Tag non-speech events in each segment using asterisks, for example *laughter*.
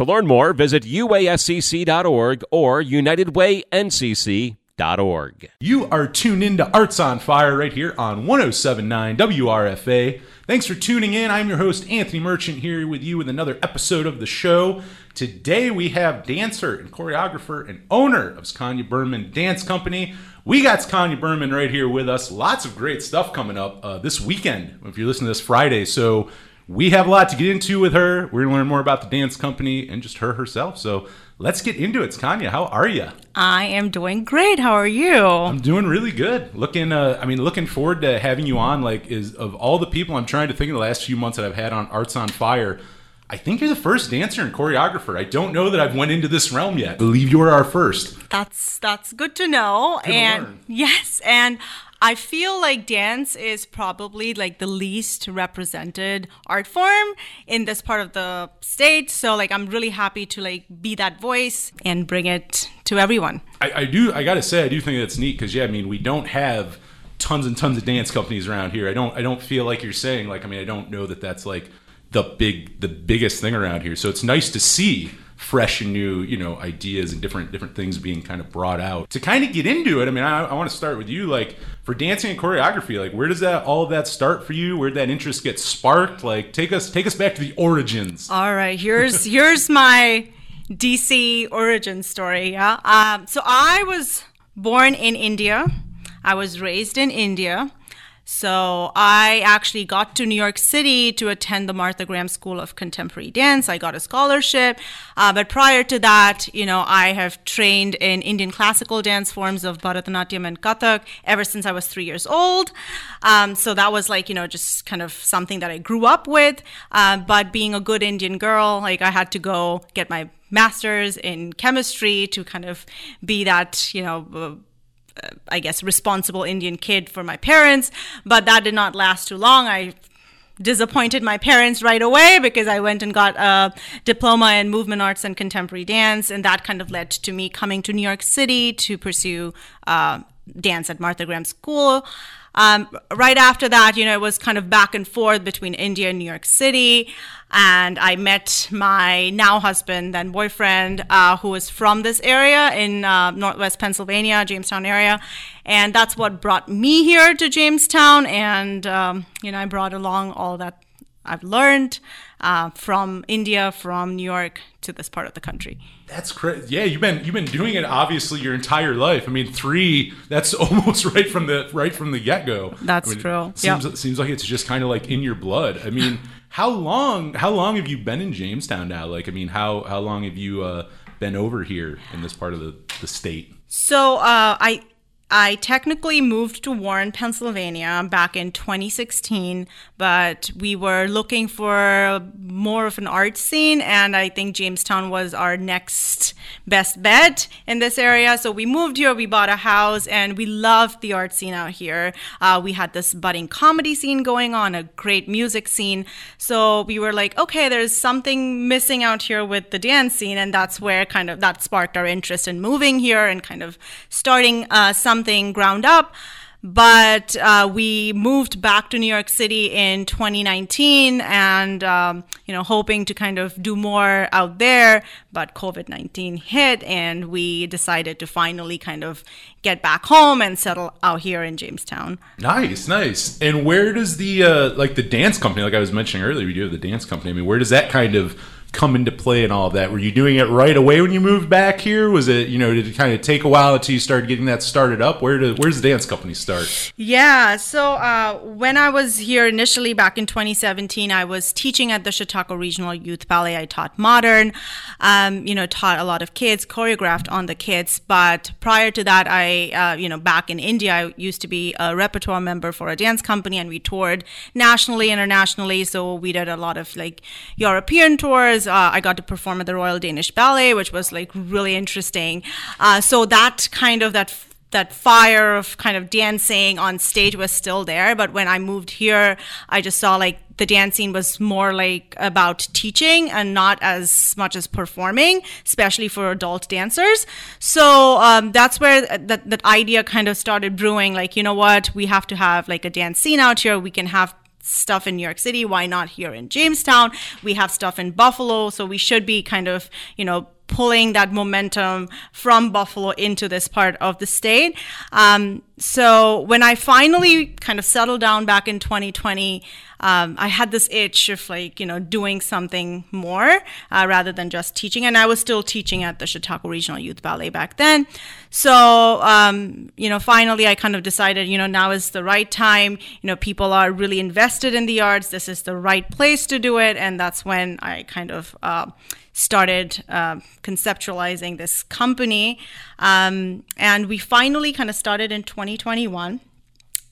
To learn more, visit uascc.org or unitedwayncc.org. You are tuned in to Arts on Fire right here on 1079 WRFA. Thanks for tuning in. I'm your host, Anthony Merchant, here with you with another episode of the show. Today we have dancer and choreographer and owner of Sukanya Burman Dance Company. We got Sukanya Burman right here with us. Lots of great stuff coming up uh, this weekend if you're listening to this Friday. So we have a lot to get into with her. We're going to learn more about the dance company and just her herself. So let's get into it. Sukanya, how are you? I am doing great. How are you? I'm doing really good. Looking, uh, I mean, looking forward to having you on. Like, is of all the people I'm trying to think of the last few months that I've had on Arts on Fire. I think you're the first dancer and choreographer. I don't know that I've went into this realm yet. I believe you are our first. That's that's good to know. Good to and learn. yes, and I feel like dance is probably like the least represented art form in this part of the state. So like I'm really happy to like be that voice and bring it to everyone. I, I do. I gotta say, I do think that's neat because yeah, I mean, we don't have tons and tons of dance companies around here. I don't. I don't feel like you're saying like. I mean, I don't know that that's like the big, the biggest thing around here. So it's nice to see fresh and new, you know, ideas and different different things being kind of brought out to kind of get into it. I mean, I, I want to start with you, like for dancing and choreography. Like, where does that all of that start for you? Where did that interest get sparked? Like, take us take us back to the origins. All right, here's *laughs* here's my DC origin story. Yeah. Um, so I was born in India. I was raised in India. So I actually got to New York City to attend the Martha Graham School of Contemporary Dance. I got a scholarship. Uh, but prior to that, you know, I have trained in Indian classical dance forms of Bharatanatyam and Kathak ever since I was three years old. Um, so that was like, you know, just kind of something that I grew up with. Uh, but being a good Indian girl, like I had to go get my master's in chemistry to kind of be that, you know, uh, I guess, responsible Indian kid for my parents, but that did not last too long. I disappointed my parents right away because I went and got a diploma in movement arts and contemporary dance, and that kind of led to me coming to New York City to pursue uh, dance at Martha Graham School. Um, right after that, you know, it was kind of back and forth between India and New York City. And I met my now husband, then boyfriend, uh, who was from this area in uh, Northwest Pennsylvania, Jamestown area. And that's what brought me here to Jamestown. And, um, you know, I brought along all that I've learned uh, from India, from New York to this part of the country. That's crazy. Yeah, you've been you've been doing it obviously your entire life. I mean, three. That's *laughs* almost right from the right from the get go. That's I mean, true. Seems Yep. seems like it's just kind of like in your blood. I mean, *laughs* how long how long have you been in Jamestown now? Like, I mean, how how long have you uh, been over here in this part of the the state? So uh, I I technically moved to Warren, Pennsylvania back in 2016, but we were looking for more of an art scene, and I think Jamestown was our next best bet in this area. So we moved here, we bought a house, and we loved the art scene out here. Uh, we had this budding comedy scene going on, a great music scene. So we were like, okay, there's something missing out here with the dance scene, and that's where kind of that sparked our interest in moving here and kind of starting uh, something ground up. But uh, we moved back to New York City in 2019, and um, you know, hoping to kind of do more out there. But COVID 19 hit, and we decided to finally kind of get back home and settle out here in Jamestown. Nice, nice. And where does the uh, like the dance company, like I was mentioning earlier, we do have the dance company. I mean, where does that kind of come into play and all of that? Were you doing it right away when you moved back here? Was it you know did it kind of take a while until you started getting that started up? Where did where's the dance company start? Yeah, so uh, when I was here initially back in 2017, I was teaching at the Chautauqua Regional Youth Ballet. I taught modern, um, you know, taught a lot of kids, choreographed on the kids. But prior to that, I, uh, you know, back in India, I used to be a repertoire member for a dance company, and we toured nationally, internationally. So we did a lot of like European tours. Uh, I got to perform at the Royal Danish Ballet, which was like really interesting. Uh, so that kind of that that fire of kind of dancing on stage was still there. But when I moved here, I just saw like the dancing was more like about teaching and not as much as performing, especially for adult dancers. So um, that's where that, that idea kind of started brewing. Like, you know what? We have to have like a dance scene out here. We can have stuff in New York City. Why not here in Jamestown? We have stuff in Buffalo. So we should be kind of, you know, pulling that momentum from Buffalo into this part of the state. Um, so when I finally kind of settled down back in 2020, um, I had this itch of like, you know, doing something more uh, rather than just teaching. And I was still teaching at the Chautauqua Regional Youth Ballet back then. So, um, you know, finally I kind of decided, you know, now is the right time. You know, people are really invested in the arts. This is the right place to do it. And that's when I kind of, uh, started uh, conceptualizing this company. Um, and we finally kind of started in 2021.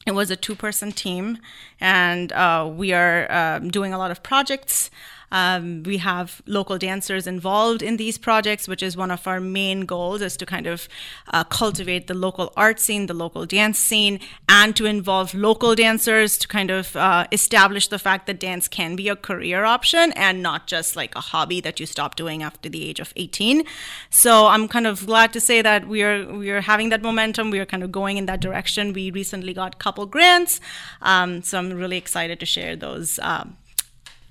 It was a two person team, and uh, we are uh, doing a lot of projects. Um, we have local dancers involved in these projects, which is one of our main goals, is to kind of uh, cultivate the local art scene, the local dance scene, and to involve local dancers to kind of uh, establish the fact that dance can be a career option and not just like a hobby that you stop doing after the age of 18. So I'm kind of glad to say that we are we are having that momentum. We are kind of going in that direction. We recently got a couple grants, um, so I'm really excited to share those. Um,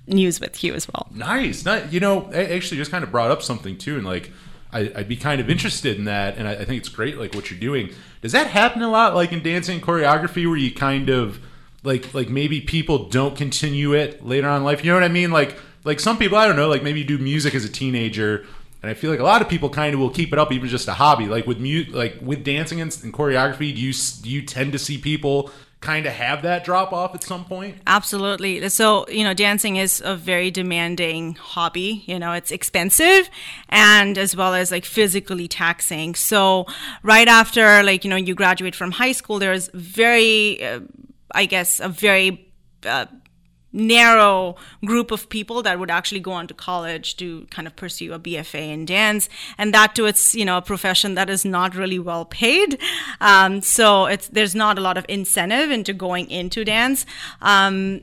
news with you as well. Nice. Not, you know, I actually just kind of brought up something too, and like I, would be kind of interested in that, and I, I, think it's great, like what you're doing. Does that happen a lot, like in dancing and choreography, where you kind of like like maybe people don't continue it later on in life? You know what I mean? Like like some people, I don't know, like maybe you do music as a teenager. And I feel like a lot of people kind of will keep it up, even just a hobby. Like with mu- like with dancing and, and choreography, do you do you tend to see people kind of have that drop off at some point? Absolutely. So, you know, dancing is a very demanding hobby. You know, it's expensive and as well as like physically taxing. So, right after, like, you know, you graduate from high school, there's very, uh, I guess, a very uh, narrow group of people that would actually go on to college to kind of pursue a BFA in dance, and that to it's you know a profession that is not really well paid. Um, so it's there's not a lot of incentive into going into dance. Um,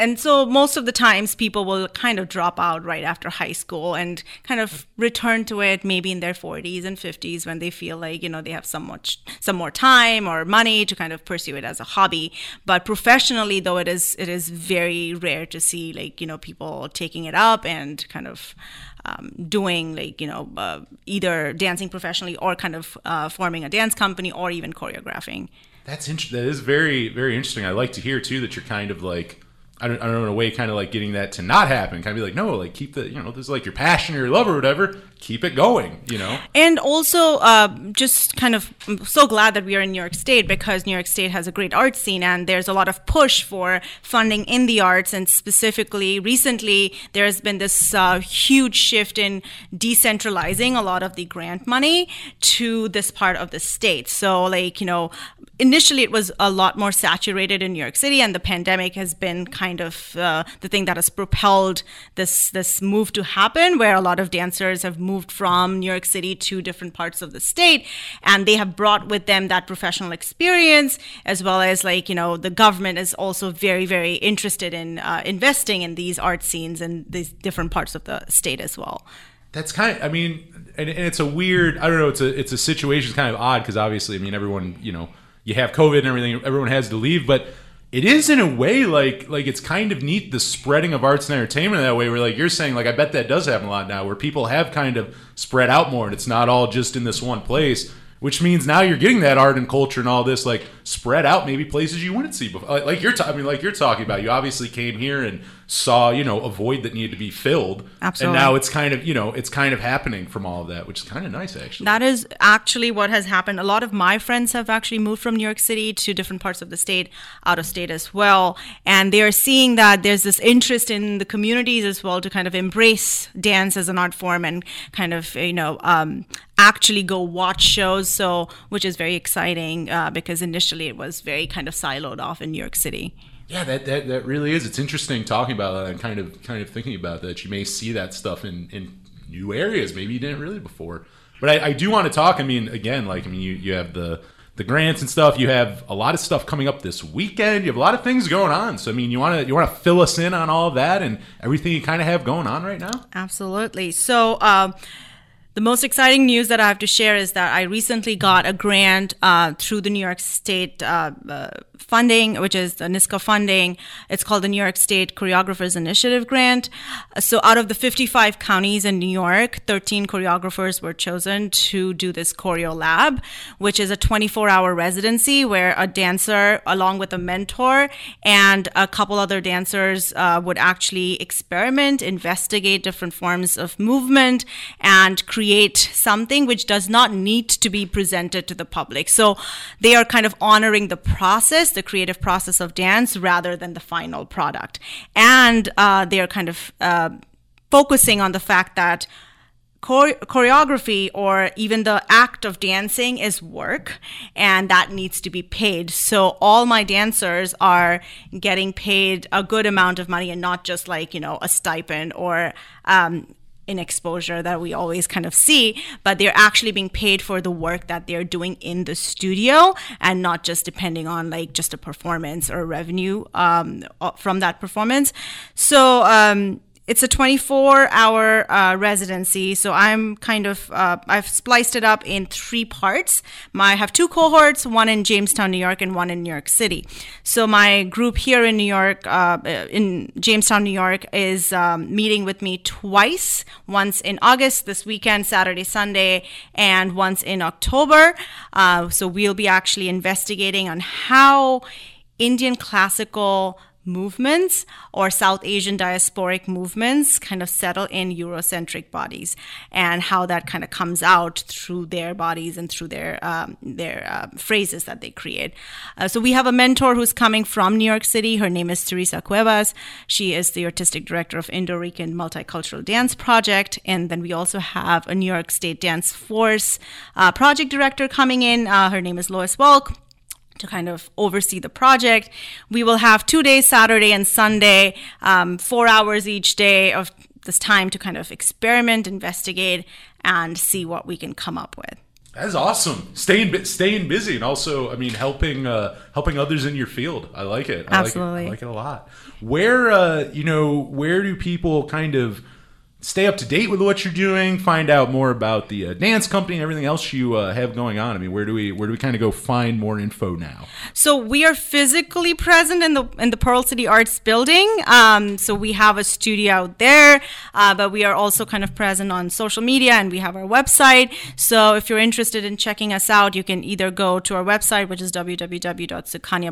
and so most of the times people will kind of drop out right after high school and kind of return to it maybe in their 40s and 50s when they feel like you know they have some much some more time or money to kind of pursue it as a hobby. But professionally though it is it is very rare to see like you know people taking it up and kind of um, doing like you know uh, either dancing professionally or kind of uh, forming a dance company or even choreographing. That's interesting that is very very interesting. I like to hear too that you're kind of like I don't, I don't know in a way kind of like getting that to not happen. Kind of be like no like keep the you know this is like your passion or your love or whatever keep it going you know? And also uh, just kind of I'm so glad that we are in New York State because New York State has a great art scene and there's a lot of push for funding in the arts. And specifically recently there's been this uh, huge shift in decentralizing a lot of the grant money to this part of the state. So like you know initially it was a lot more saturated in New York City, and the pandemic has been kind of uh, the thing that has propelled this this move to happen, where a lot of dancers have moved from New York City to different parts of the state, and they have brought with them that professional experience, as well as like you know the government is also very very interested in uh, investing in these art scenes in these different parts of the state as well. That's kind of, I mean, and, and it's a weird, I don't know, it's a it's a situation, it's kind of odd because obviously, I mean, everyone, you know you have COVID and everything, everyone has to leave, but it is in a way like like it's kind of neat the spreading of arts and entertainment that way where like you're saying like I bet that does happen a lot now where people have kind of spread out more and it's not all just in this one place which means now you're getting that art and culture and all this like spread out maybe places you wouldn't see before like you're ta- I mean like you're talking about you obviously came here and saw you know a void that needed to be filled. Absolutely. And now it's kind of you know it's kind of happening from all of that, which is kind of nice actually. That is actually what has happened. A lot of my friends have actually moved from New York City to different parts of the state, out of state as well. And they are seeing that there's this interest in the communities as well to kind of embrace dance as an art form and kind of, you know, um, actually go watch shows. So, which is very exciting uh, because initially it was very kind of siloed off in New York City. Yeah, that, that that really is. It's interesting talking about that and kind of kind of thinking about that. You may see that stuff in in new areas. Maybe you didn't really before. But I, I do want to talk. I mean, again, like I mean, you you have the the grants and stuff. You have a lot of stuff coming up this weekend. You have a lot of things going on. So I mean, you want to you want to fill us in on all of that and everything you kind of have going on right now. Absolutely. So. Um, the most exciting news that I have to share is that I recently got a grant uh, through the New York State uh, uh, funding, which is the NYSCA funding. It's called the New York State Choreographers Initiative Grant. So, out of the 55 counties in New York, 13 choreographers were chosen to do this choreo lab, which is a 24 hour residency where a dancer, along with a mentor and a couple other dancers, uh, would actually experiment, investigate different forms of movement, and create something which does not need to be presented to the public. So, they are kind of honoring the process the creative process of dance rather than the final product. And uh, they're kind of uh, focusing on the fact that chore- choreography or even the act of dancing is work and that needs to be paid. So all my dancers are getting paid a good amount of money and not just like, you know, a stipend or um, in exposure that we always kind of see, but they're actually being paid for the work that they're doing in the studio and not just depending on like just a performance or revenue um, from that performance. So, um, it's a 24 hour uh, residency so i'm kind of uh, i've spliced it up in three parts. My, i have two cohorts one in jamestown new york and one in new york city. So my group here in new york uh, in jamestown new york is um, meeting with me twice. Once in august this weekend saturday sunday and once in october. Uh, so we'll be actually investigating on how indian classical movements or South Asian diasporic movements kind of settle in Eurocentric bodies and how that kind of comes out through their bodies and through their um, their uh, phrases that they create. Uh, so we have a mentor who's coming from New York City. Her name is Teresa Cuevas. She is the artistic director of Indo-Rican Multicultural Dance Project, and then we also have a New York State Dance Force uh, project director coming in. Uh, her name is Lois Welk to kind of oversee the project. We will have two days, Saturday and Sunday, um, four hours each day of this time to kind of experiment, investigate, and see what we can come up with. That's awesome. Staying staying busy and also, I mean, helping uh, helping others in your field. I like it. I Absolutely, like it. I like it a lot. Where uh, you know, where do people kind of stay up to date with what you're doing, find out more about the uh, dance company and everything else you uh, have going on. I mean, where do we where do we kind of go find more info now? So we are physically present in the in the Pearl City Arts building. Um, so we have a studio out there, uh, but we are also kind of present on social media and we have our website. So if you're interested in checking us out, you can either go to our website, which is www.sukanya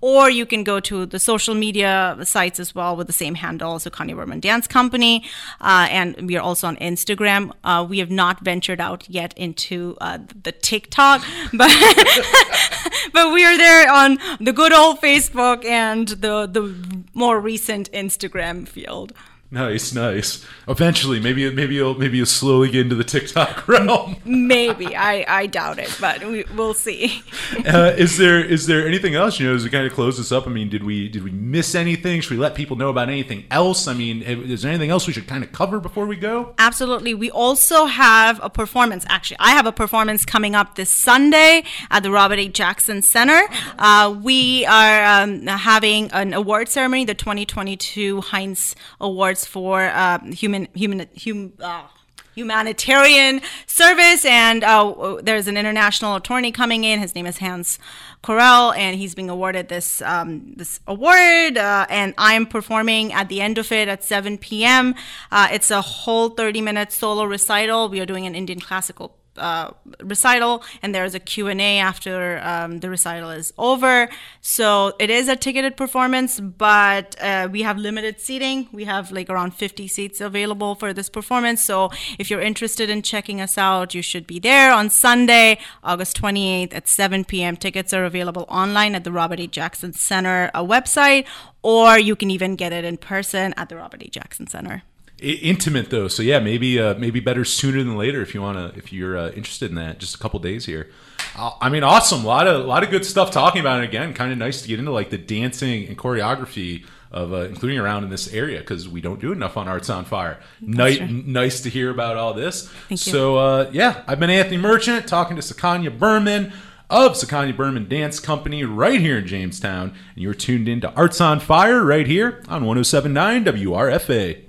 or you can go to the social media sites as well with the same handle, Sukanya Burman Dance Company company, uh, and we are also on Instagram. Uh, we have not ventured out yet into uh, the TikTok, *laughs* but *laughs* but we are there on the good old Facebook and the the more recent Instagram field. Nice, nice. Eventually, maybe maybe you'll maybe you'll slowly get into the TikTok *laughs* realm. maybe I, I doubt it, but we, will see. *laughs* uh, is there is there anything else? You know, as we kind of close this up, I mean, did we did we miss anything? Should we let people know about anything else? I mean, is there anything else we should kind of cover before we go? Absolutely. We also have a performance. Actually, I have a performance coming up this Sunday at the Robert A. Jackson Center. Uh, we are um, having an award ceremony, the 2022 Heinz Awards for uh, human human hum, uh, humanitarian service. And uh, there's an international attorney coming in. His name is Hans Corell, and he's being awarded this um, this award. Uh, and I'm performing at the end of it at 7 p.m. Uh, it's a whole 30 minute solo recital. We are doing an Indian classical uh, recital and there's a q&a after um, the recital is over. So it is a ticketed performance but uh, we have limited seating. We have like around 50 seats available for this performance. So if you're interested in checking us out you should be there on sunday august 28th at 7 p.m tickets are available online at the robert e. Jackson center uh, website or you can even get it in person at the robert e. Jackson center intimate though, so yeah, maybe uh, maybe better sooner than later if you wanna if you're uh, interested in that. Just a couple days here. Uh, I mean, awesome. A lot of a lot of good stuff talking about it. Again, kind of nice to get into like the dancing and choreography of uh, including around in this area because we don't do enough on Arts on Fire. Nice, nice to hear about all this. Thank. So uh, yeah, I've been Anthony Merchant talking to Sukanya Burman of Sukanya Burman Dance Company right here in Jamestown, and you're tuned in to Arts on Fire right here on 107.9 WRFA.